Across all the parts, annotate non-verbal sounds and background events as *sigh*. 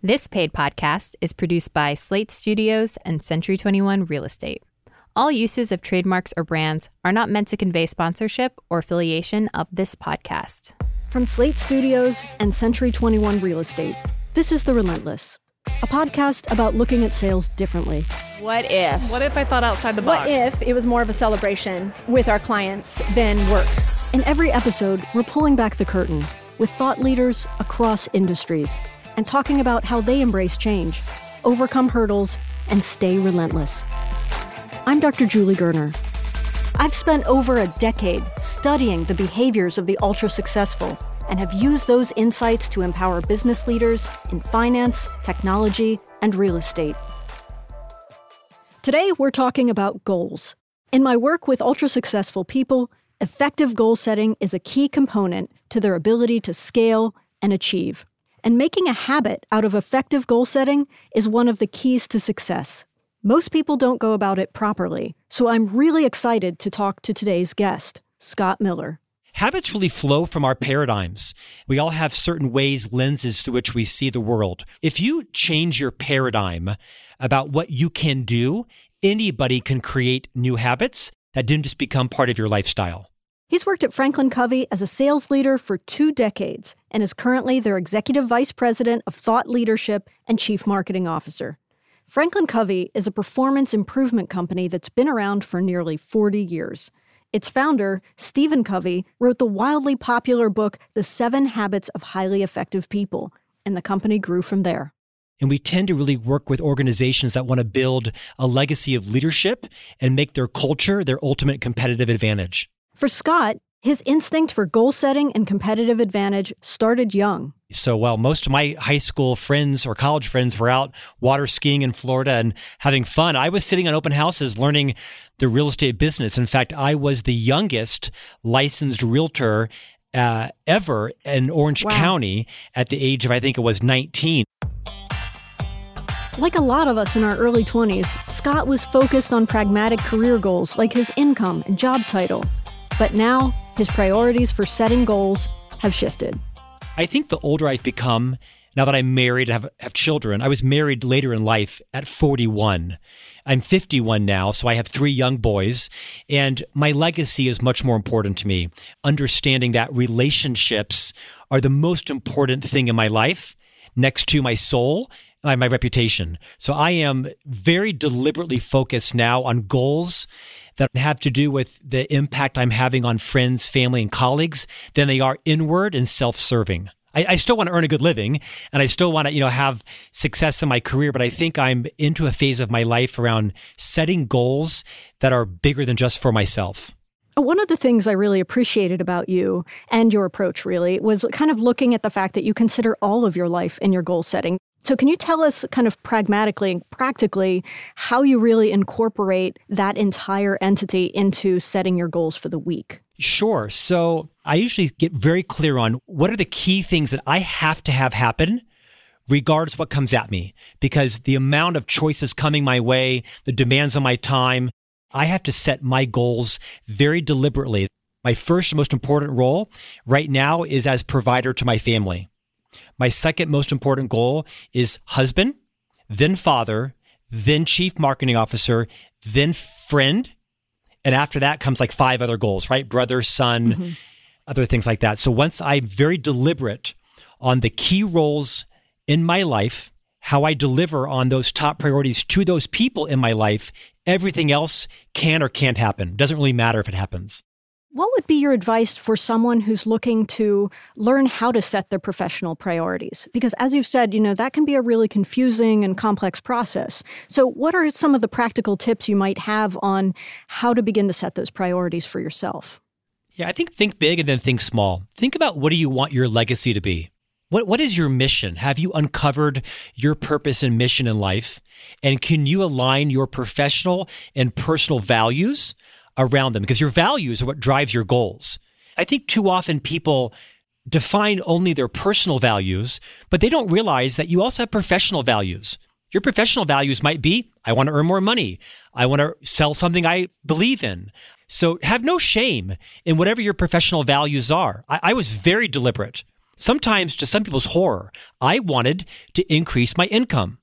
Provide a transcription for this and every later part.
This paid podcast is produced by Slate Studios and Century 21 Real Estate. All uses of trademarks or brands are not meant to convey sponsorship or affiliation of this podcast. From Slate Studios and Century 21 Real Estate, this is The Relentless, a podcast about looking at sales differently. What if? What if I thought outside the box? What if it was more of a celebration with our clients than work? In every episode, we're pulling back the curtain with thought leaders across industries and talking about how they embrace change, overcome hurdles, and stay relentless. I'm Dr. Julie Gurner. I've spent over a decade studying the behaviors of the ultra successful and have used those insights to empower business leaders in finance, technology, and real estate. Today, we're talking about goals. In my work with ultra successful people, effective goal setting is a key component to their ability to scale and achieve. And making a habit out of effective goal setting is one of the keys to success. Most people don't go about it properly, so I'm really excited to talk to today's guest, Scott Miller. Habits really flow from our paradigms. We all have certain ways, lenses through which we see the world. If you change your paradigm about what you can do, anybody can create new habits that didn't just become part of your lifestyle. He's worked at Franklin Covey as a sales leader for two decades and is currently their executive vice president of thought leadership and chief marketing officer. Franklin Covey is a performance improvement company that's been around for nearly 40 years. Its founder, Stephen Covey, wrote the wildly popular book, The Seven Habits of Highly Effective People, and the company grew from there. And we tend to really work with organizations that want to build a legacy of leadership and make their culture their ultimate competitive advantage. For Scott, his instinct for goal setting and competitive advantage started young. So while most of my high school friends or college friends were out water skiing in Florida and having fun, I was sitting on open houses learning the real estate business. In fact, I was the youngest licensed realtor uh, ever in Orange wow. County at the age of, I think it was 19. Like a lot of us in our early 20s, Scott was focused on pragmatic career goals like his income and job title. But now, his priorities for setting goals have shifted. I think the older I've become, now that I'm married and have, have children, I was married later in life at 41. I'm 51 now, so I have three young boys, and my legacy is much more important to me. Understanding that relationships are the most important thing in my life next to my soul my reputation. So I am very deliberately focused now on goals that have to do with the impact I'm having on friends, family, and colleagues than they are inward and self serving. I, I, still want to earn a good living and I still want to, you know, have success in my career, but I think I'm into a phase of my life around setting goals that are bigger than just for myself. One of the things I really appreciated about you and your approach really was kind of looking at the fact that you consider all of your life in your goal setting. So, can you tell us kind of pragmatically and practically how you really incorporate that entire entity into setting your goals for the week? Sure. So, I usually get very clear on what are the key things that I have to have happen regardless what comes at me because the amount of choices coming my way, the demands on my time, I have to set my goals very deliberately. My first most important role right now is as provider to my family. My second most important goal is husband, then father, then chief marketing officer, then friend. And after that comes like five other goals, right? Brother, son, mm-hmm. other things like that. So once I'm very deliberate on the key roles in my life, how I deliver on those top priorities to those people in my life, everything else can or can't happen. Doesn't really matter if it happens. What would be your advice for someone who's looking to learn how to set their professional priorities? Because as you've said, you know, that can be a really confusing and complex process. So what are some of the practical tips you might have on how to begin to set those priorities for yourself? Yeah, I think think big and then think small. Think about what do you want your legacy to be? What what is your mission? Have you uncovered your purpose and mission in life? And can you align your professional and personal values around them because your values are what drives your goals. I think too often people define only their personal values, but they don't realize that you also have professional values. Your professional values might be I want to earn more money. I want to sell something I believe in. So have no shame in whatever your professional values are. I, I was very deliberate Sometimes, to some people's horror, I wanted to increase my income.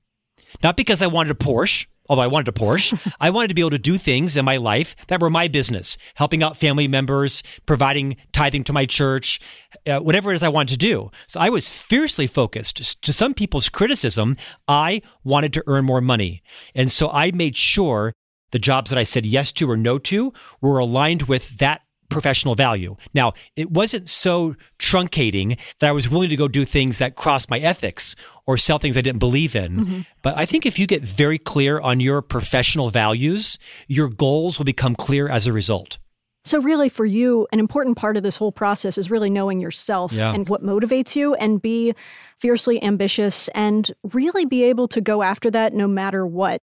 Not because I wanted a Porsche, although I wanted a Porsche. *laughs* I wanted to be able to do things in my life that were my business, helping out family members, providing tithing to my church, uh, whatever it is I wanted to do. So I was fiercely focused. To some people's criticism, I wanted to earn more money. And so I made sure the jobs that I said yes to or no to were aligned with that professional value. Now, it wasn't so truncating that I was willing to go do things that crossed my ethics or sell things I didn't believe in. Mm-hmm. But I think if you get very clear on your professional values, your goals will become clear as a result. So, really, for you, an important part of this whole process is really knowing yourself yeah. and what motivates you and be fiercely ambitious and really be able to go after that no matter what.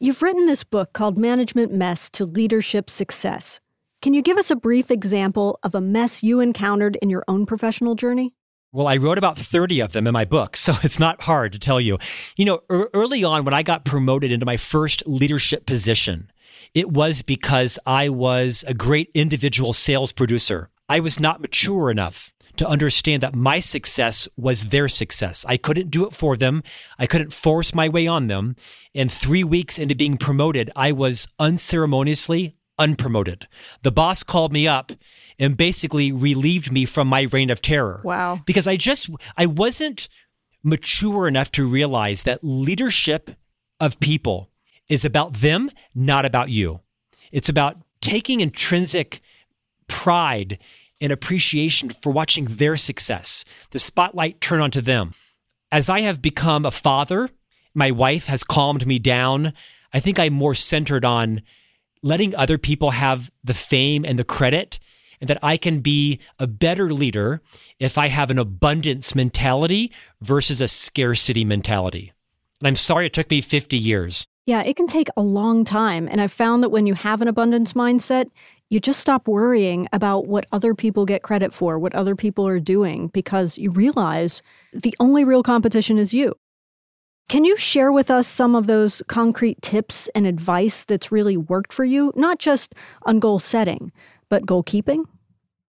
You've written this book called Management Mess to Leadership Success. Can you give us a brief example of a mess you encountered in your own professional journey? Well, I wrote about 30 of them in my book, *laughs* so it's not hard to tell you. You know, early on when I got promoted into my first leadership position, it was because I was a great individual sales producer. I was not mature enough to understand that my success was their success. I couldn't do it for them. I couldn't force my way on them. And three weeks into being promoted, I was unceremoniously, unpromoted. The boss called me up and basically relieved me from my reign of terror. Wow. Because I just, I wasn't mature enough to realize that leadership of people is about them, not about you. It's about taking intrinsic pride and appreciation for watching their success, the spotlight turn onto them. As I have become a father, my wife has calmed me down. I think I'm more centered on letting other people have the fame and the credit, and that I can be a better leader if I have an abundance mentality versus a scarcity mentality. And I'm sorry it took me 50 years. Yeah, it can take a long time. And I've found that when you have an abundance mindset, you just stop worrying about what other people get credit for, what other people are doing, because you realize the only real competition is you. Can you share with us some of those concrete tips and advice that's really worked for you, not just on goal setting, but goal keeping?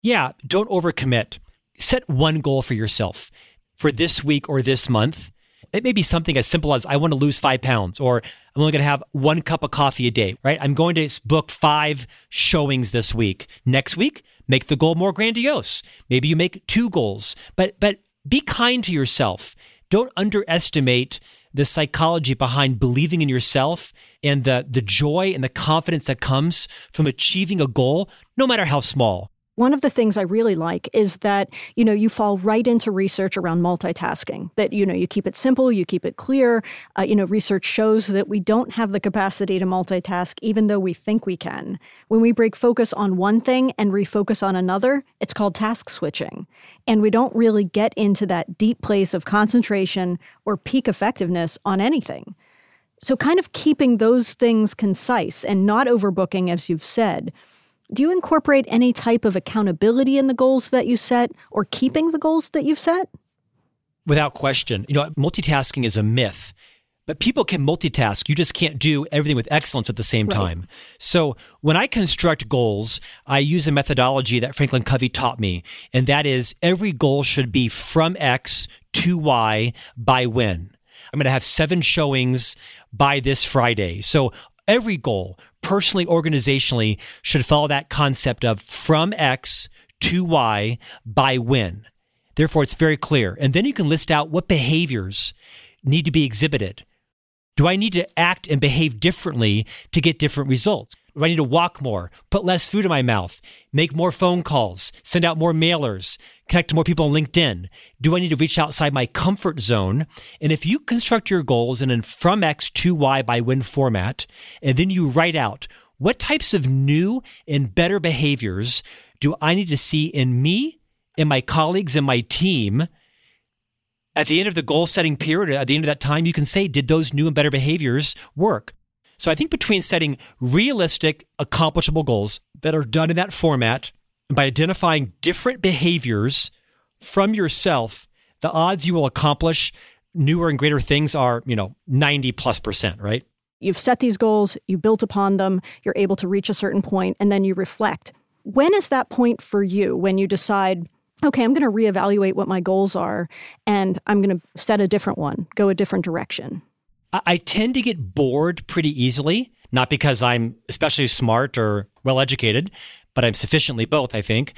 Yeah, don't overcommit. Set one goal for yourself for this week or this month. It may be something as simple as I want to lose five pounds, or I'm only going to have one cup of coffee a day, right? I'm going to book five showings this week. Next week, make the goal more grandiose. Maybe you make two goals, but, but be kind to yourself. Don't underestimate the psychology behind believing in yourself and the, the joy and the confidence that comes from achieving a goal, no matter how small. One of the things I really like is that, you know, you fall right into research around multitasking. That, you know, you keep it simple, you keep it clear. Uh, you know, research shows that we don't have the capacity to multitask even though we think we can. When we break focus on one thing and refocus on another, it's called task switching. And we don't really get into that deep place of concentration or peak effectiveness on anything. So, kind of keeping those things concise and not overbooking, as you've said do you incorporate any type of accountability in the goals that you set or keeping the goals that you've set? Without question. You know, multitasking is a myth, but people can multitask. You just can't do everything with excellence at the same right. time. So when I construct goals, I use a methodology that Franklin Covey taught me, and that is every goal should be from X to Y by when. I'm going to have seven showings by this Friday. So every goal personally, organizationally, should follow that concept of from X to Y by when. Therefore, it's very clear. And then you can list out what behaviors need to be exhibited. Do I need to act and behave differently to get different results? Do I need to walk more, put less food in my mouth, make more phone calls, send out more mailers, connect to more people on LinkedIn? Do I need to reach outside my comfort zone? And if you construct your goals in a from X to Y by when format, and then you write out what types of new and better behaviors do I need to see in me, in my colleagues, and my team? At the end of the goal setting period, at the end of that time, you can say, did those new and better behaviors work? So I think between setting realistic, accomplishable goals that are done in that format and by identifying different behaviors from yourself, the odds you will accomplish newer and greater things are, you know, 90 plus percent, right? You've set these goals, you built upon them, you're able to reach a certain point, and then you reflect. When is that point for you when you decide, okay, I'm going to reevaluate what my goals are and I'm going to set a different one, go a different direction? I, tend to get bored pretty easily, not because I'm especially smart or well educated, but I'm sufficiently both, I think.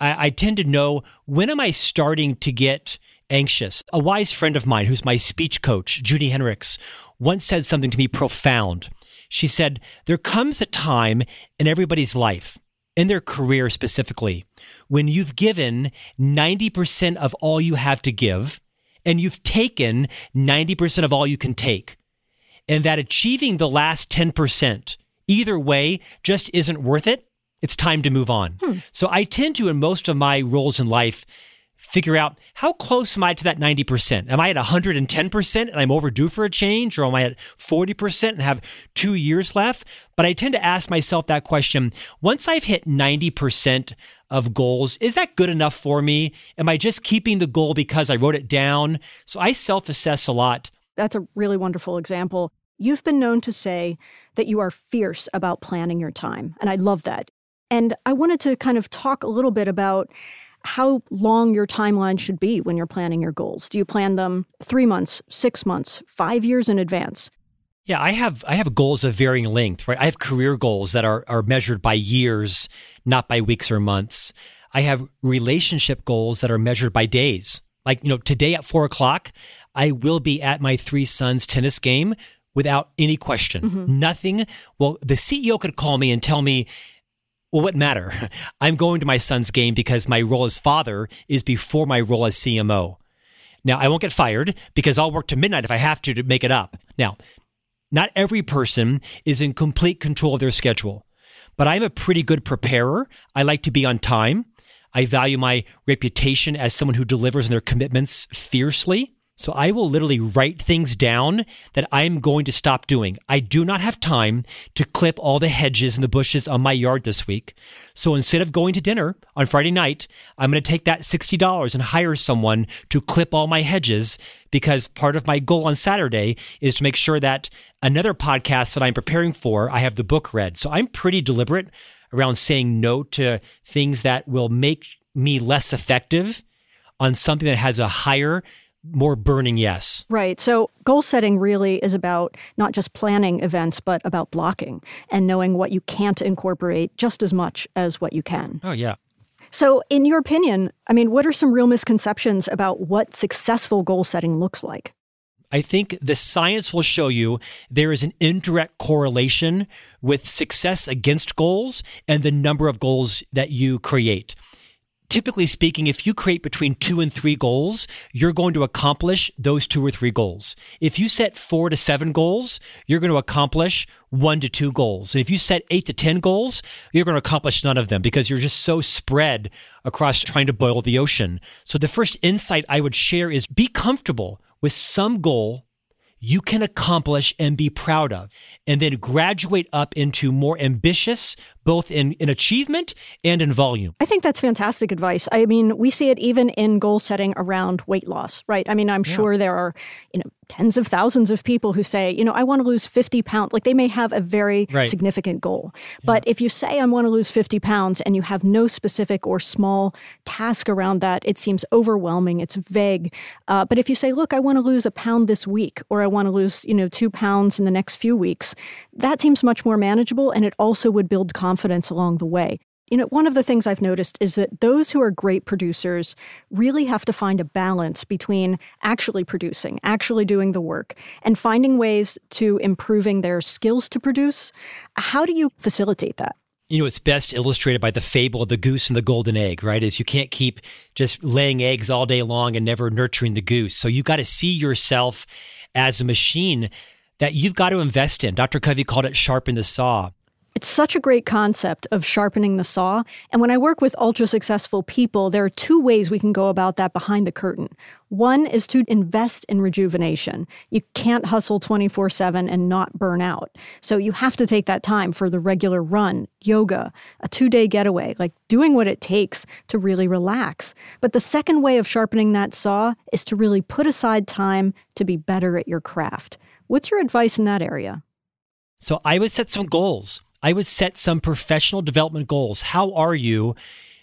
I, I tend to know when am I starting to get anxious. A wise friend of mine, who's my speech coach, Judy Henricks, once said something to me profound. She said, There comes a time in everybody's life, in their career specifically, when you've given 90% of all you have to give and you've taken 90% of all you can take. And that achieving the last 10%, either way, just isn't worth it. It's time to move on. Hmm. So I tend to, in most of my roles in life, figure out how close am I to that 90%? Am I at 110% and I'm overdue for a change, or am I at 40% and have two years left? But I tend to ask myself that question once I've hit 90% of goals, is that good enough for me? Am I just keeping the goal because I wrote it down? So I self assess a lot. That's a really wonderful example. You've been known to say that you are fierce about planning your time. And I love that. And I wanted to kind of talk a little bit about how long your timeline should be when you're planning your goals. Do you plan them three months, six months, five years in advance? Yeah, I have I have goals of varying length, right? I have career goals that are are measured by years, not by weeks or months. I have relationship goals that are measured by days. Like, you know, today at four o'clock, I will be at my three sons' tennis game without any question. Mm-hmm. Nothing. Well, the CEO could call me and tell me, well, what matter? *laughs* I'm going to my son's game because my role as father is before my role as CMO. Now, I won't get fired because I'll work to midnight if I have to to make it up. Now, not every person is in complete control of their schedule, but I'm a pretty good preparer. I like to be on time. I value my reputation as someone who delivers on their commitments fiercely. So I will literally write things down that I'm going to stop doing. I do not have time to clip all the hedges and the bushes on my yard this week. So instead of going to dinner on Friday night, I'm going to take that $60 and hire someone to clip all my hedges because part of my goal on Saturday is to make sure that another podcast that I'm preparing for, I have the book read. So I'm pretty deliberate around saying no to things that will make me less effective on something that has a higher more burning yes. Right. So goal setting really is about not just planning events, but about blocking and knowing what you can't incorporate just as much as what you can. Oh, yeah. So, in your opinion, I mean, what are some real misconceptions about what successful goal setting looks like? I think the science will show you there is an indirect correlation with success against goals and the number of goals that you create typically speaking, if you create between two and three goals, you're going to accomplish those two or three goals. If you set four to seven goals, you're going to accomplish one to two goals. And if you set eight to 10 goals, you're going to accomplish none of them because you're just so spread across trying to boil the ocean. So the first insight I would share is be comfortable with some goal you can accomplish and be proud of, and then graduate up into more ambitious, both in, in achievement and in volume. I think that's fantastic advice. I mean, we see it even in goal setting around weight loss, right? I mean, I'm yeah. sure there are, you know, tens of thousands of people who say, you know, I want to lose 50 pounds. Like they may have a very right. significant goal. But yeah. if you say, I want to lose 50 pounds and you have no specific or small task around that, it seems overwhelming. It's vague. Uh, but if you say, look, I want to lose a pound this week or I want to lose, you know, two pounds in the next few weeks, that seems much more manageable and it also would build confidence along the way. You know, one of the things I've noticed is that those who are great producers really have to find a balance between actually producing, actually doing the work, and finding ways to improving their skills to produce. How do you facilitate that? You know, it's best illustrated by the fable of the goose and the golden egg, right? Is you can't keep just laying eggs all day long and never nurturing the goose. So you got to see yourself as a machine that you've got to invest in. Dr. Covey called it sharpen the saw. It's such a great concept of sharpening the saw. And when I work with ultra successful people, there are two ways we can go about that behind the curtain. One is to invest in rejuvenation. You can't hustle 24 7 and not burn out. So you have to take that time for the regular run, yoga, a two day getaway, like doing what it takes to really relax. But the second way of sharpening that saw is to really put aside time to be better at your craft. What's your advice in that area? So I would set some goals. I would set some professional development goals. How are you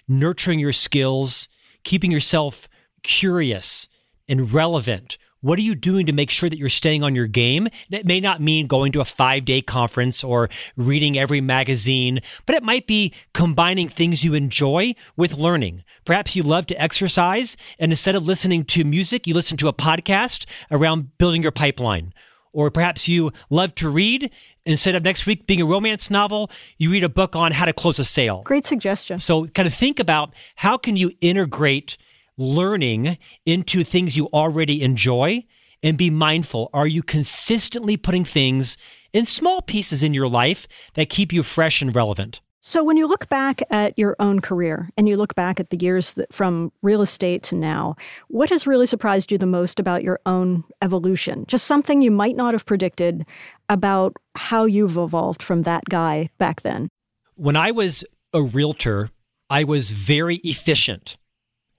nurturing your skills, keeping yourself curious and relevant? What are you doing to make sure that you're staying on your game? It may not mean going to a five day conference or reading every magazine, but it might be combining things you enjoy with learning. Perhaps you love to exercise and instead of listening to music, you listen to a podcast around building your pipeline. Or perhaps you love to read. Instead of next week being a romance novel, you read a book on how to close a sale. Great suggestion. So kind of think about how can you integrate learning into things you already enjoy and be mindful. Are you consistently putting things in small pieces in your life that keep you fresh and relevant? So, when you look back at your own career and you look back at the years that, from real estate to now, what has really surprised you the most about your own evolution? Just something you might not have predicted about how you've evolved from that guy back then. When I was a realtor, I was very efficient.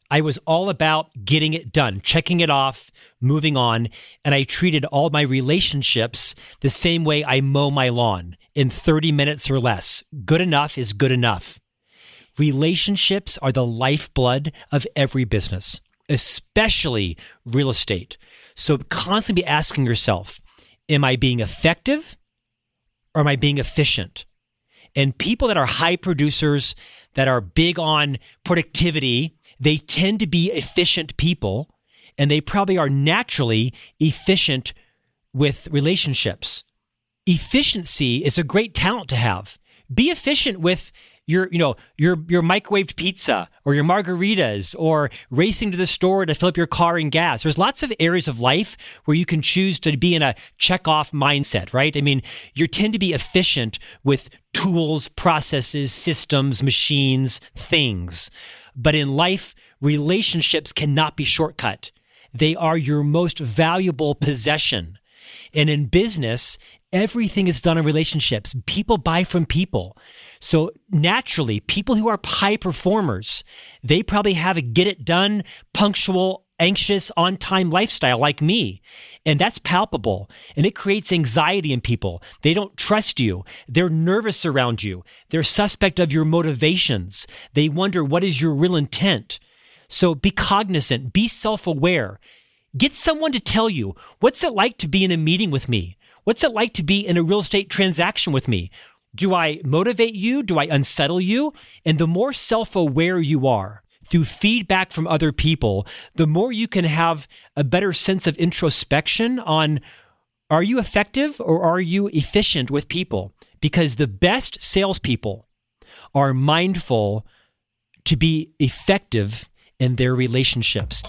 I was all about getting it done, checking it off, moving on. And I treated all my relationships the same way I mow my lawn in 30 minutes or less. Good enough is good enough. Relationships are the lifeblood of every business, especially real estate. So constantly be asking yourself, am I being effective or am I being efficient? And people that are high producers, that are big on productivity, they tend to be efficient people and they probably are naturally efficient with relationships. Efficiency is a great talent to have. Be efficient with your, you know, your your microwaved pizza or your margaritas or racing to the store to fill up your car and gas. There's lots of areas of life where you can choose to be in a check off mindset, right? I mean, you tend to be efficient with tools, processes, systems, machines, things. But in life, relationships cannot be shortcut. They are your most valuable possession. And in business, everything is done in relationships. People buy from people. So naturally, people who are high performers, they probably have a get it done, punctual, anxious, on time lifestyle like me. And that's palpable. And it creates anxiety in people. They don't trust you. They're nervous around you. They're suspect of your motivations. They wonder what is your real intent. So be cognizant, be self aware. Get someone to tell you what's it like to be in a meeting with me? What's it like to be in a real estate transaction with me? Do I motivate you? Do I unsettle you? And the more self aware you are, through feedback from other people, the more you can have a better sense of introspection on are you effective or are you efficient with people? Because the best salespeople are mindful to be effective in their relationships.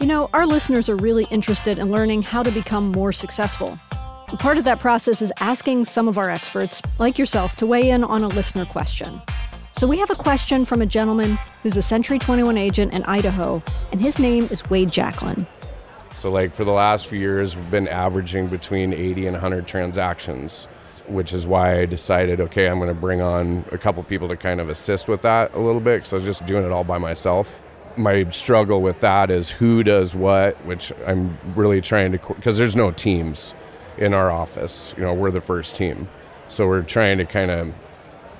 You know, our listeners are really interested in learning how to become more successful. Part of that process is asking some of our experts, like yourself, to weigh in on a listener question. So we have a question from a gentleman who's a Century 21 agent in Idaho, and his name is Wade Jacklin. So, like for the last few years, we've been averaging between 80 and 100 transactions, which is why I decided, okay, I'm going to bring on a couple people to kind of assist with that a little bit because I was just doing it all by myself. My struggle with that is who does what, which I'm really trying to, because there's no teams in our office. You know, we're the first team. So we're trying to kind of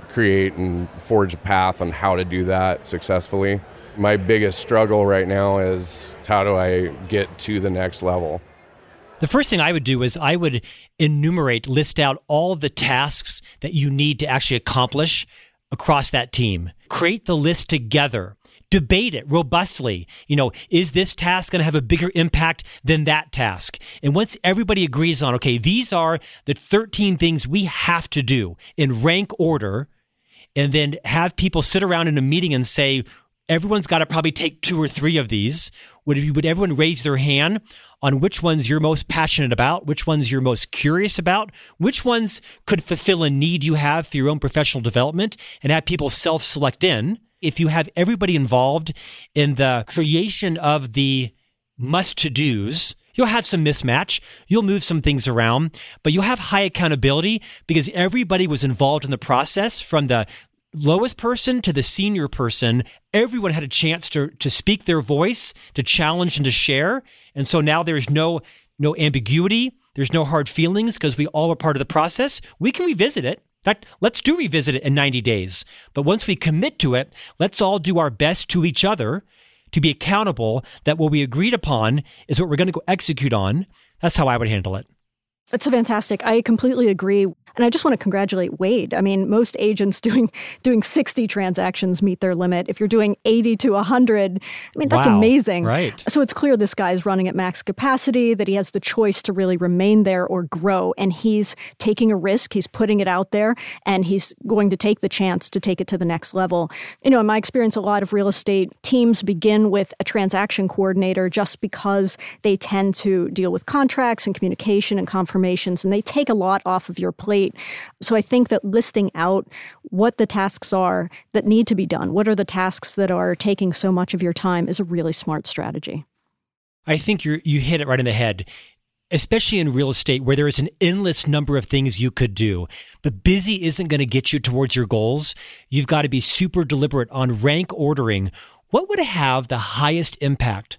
create and forge a path on how to do that successfully. My biggest struggle right now is how do I get to the next level? The first thing I would do is I would enumerate, list out all the tasks that you need to actually accomplish across that team. Create the list together. Debate it robustly. You know, is this task going to have a bigger impact than that task? And once everybody agrees on, okay, these are the 13 things we have to do in rank order, and then have people sit around in a meeting and say, everyone's got to probably take two or three of these. Would, would everyone raise their hand on which ones you're most passionate about, which ones you're most curious about, which ones could fulfill a need you have for your own professional development, and have people self select in? If you have everybody involved in the creation of the must to dos, You'll have some mismatch. You'll move some things around, but you'll have high accountability because everybody was involved in the process from the lowest person to the senior person. Everyone had a chance to, to speak their voice, to challenge and to share. And so now there's no, no ambiguity. There's no hard feelings because we all are part of the process. We can revisit it. In fact, let's do revisit it in 90 days. But once we commit to it, let's all do our best to each other to be accountable that what we agreed upon is what we're going to go execute on. That's how I would handle it. That's fantastic. I completely agree. And I just want to congratulate Wade. I mean, most agents *laughs* doing doing 60 transactions meet their limit. If you're doing 80 to 100, I mean, that's wow. amazing. Right. So it's clear this guy is running at max capacity, that he has the choice to really remain there or grow. And he's taking a risk, he's putting it out there, and he's going to take the chance to take it to the next level. You know, in my experience, a lot of real estate teams begin with a transaction coordinator just because they tend to deal with contracts and communication and confirmations, and they take a lot off of your plate so I think that listing out what the tasks are that need to be done, what are the tasks that are taking so much of your time, is a really smart strategy. I think you you hit it right in the head. Especially in real estate, where there is an endless number of things you could do, but busy isn't going to get you towards your goals. You've got to be super deliberate on rank ordering. What would have the highest impact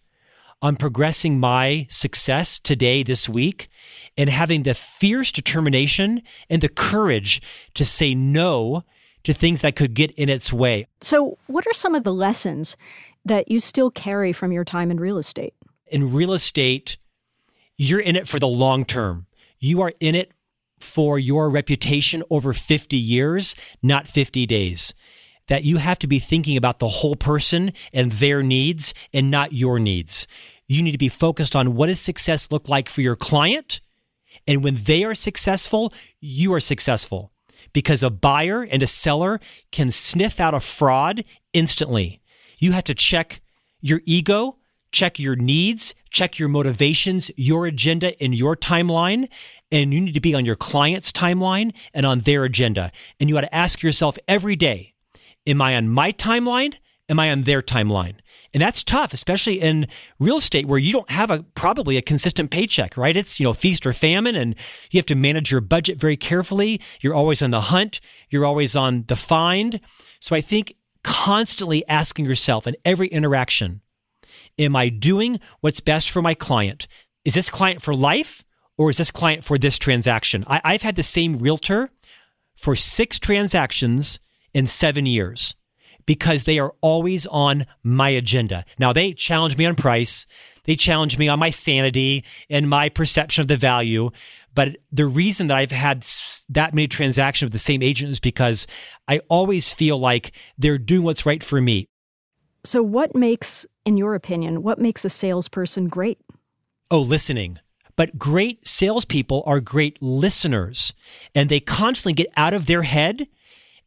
on progressing my success today, this week, and having the fierce determination and the courage to say no to things that could get in its way. So, what are some of the lessons that you still carry from your time in real estate? In real estate, you're in it for the long term. You are in it for your reputation over 50 years, not 50 days. That you have to be thinking about the whole person and their needs and not your needs. You need to be focused on what does success look like for your client? And when they are successful, you are successful because a buyer and a seller can sniff out a fraud instantly. You have to check your ego, check your needs, check your motivations, your agenda, and your timeline. And you need to be on your client's timeline and on their agenda. And you got to ask yourself every day Am I on my timeline? Am I on their timeline? And that's tough, especially in real estate where you don't have a probably a consistent paycheck, right? It's, you know, feast or famine and you have to manage your budget very carefully. You're always on the hunt, you're always on the find. So I think constantly asking yourself in every interaction, am I doing what's best for my client? Is this client for life or is this client for this transaction? I, have had the same realtor for six transactions in seven years because they are always on my agenda. Now, they challenge me on price, they challenge me on my sanity and my perception of the value. But the reason that I've had that many transactions with the same agent is because I always feel like they're doing what's right for me. So, what makes, in your opinion, what makes a salesperson great? Oh, listening. But great salespeople are great listeners, and they constantly get out of their head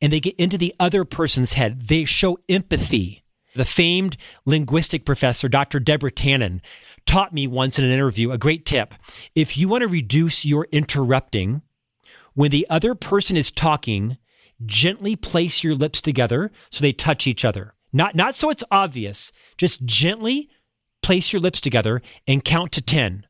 and they get into the other person's head. They show empathy. The famed linguistic professor, Dr. Deborah Tannen, taught me once in an interview a great tip. If you want to reduce your interrupting, when the other person is talking, gently place your lips together so they touch each other. Not, not so it's obvious, just gently place your lips together and count to 10.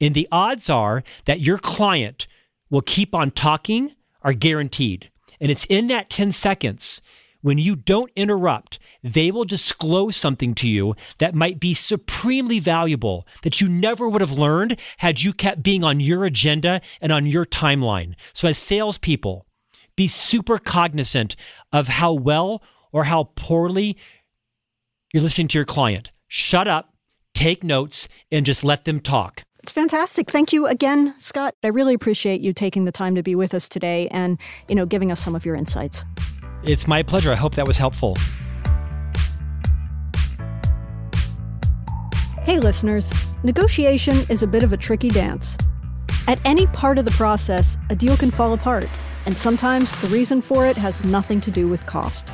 And the odds are that your client will keep on talking are guaranteed. And it's in that 10 seconds when you don't interrupt, they will disclose something to you that might be supremely valuable that you never would have learned had you kept being on your agenda and on your timeline. So, as salespeople, be super cognizant of how well or how poorly you're listening to your client. Shut up, take notes, and just let them talk. It's fantastic. Thank you again, Scott. I really appreciate you taking the time to be with us today and, you know, giving us some of your insights. It's my pleasure. I hope that was helpful. Hey, listeners. Negotiation is a bit of a tricky dance. At any part of the process, a deal can fall apart, and sometimes the reason for it has nothing to do with cost.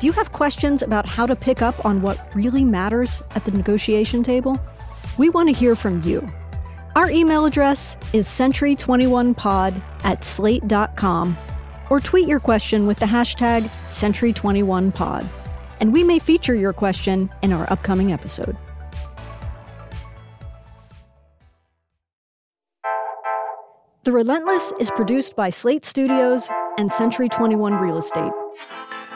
Do you have questions about how to pick up on what really matters at the negotiation table? We want to hear from you. Our email address is century21pod at slate.com or tweet your question with the hashtag century21pod, and we may feature your question in our upcoming episode. The Relentless is produced by Slate Studios and Century 21 Real Estate.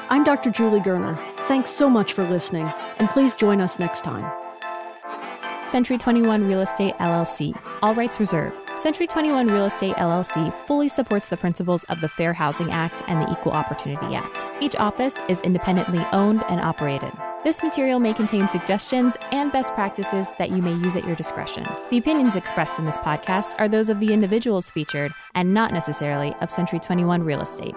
I'm Dr. Julie Gurner. Thanks so much for listening, and please join us next time. Century 21 Real Estate LLC. All rights reserved. Century 21 Real Estate LLC fully supports the principles of the Fair Housing Act and the Equal Opportunity Act. Each office is independently owned and operated. This material may contain suggestions and best practices that you may use at your discretion. The opinions expressed in this podcast are those of the individuals featured and not necessarily of Century 21 Real Estate.